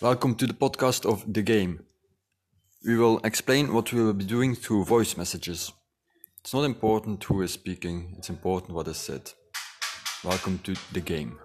Welcome to the podcast of The Game. We will explain what we will be doing through voice messages. It's not important who is speaking, it's important what is said. Welcome to The Game.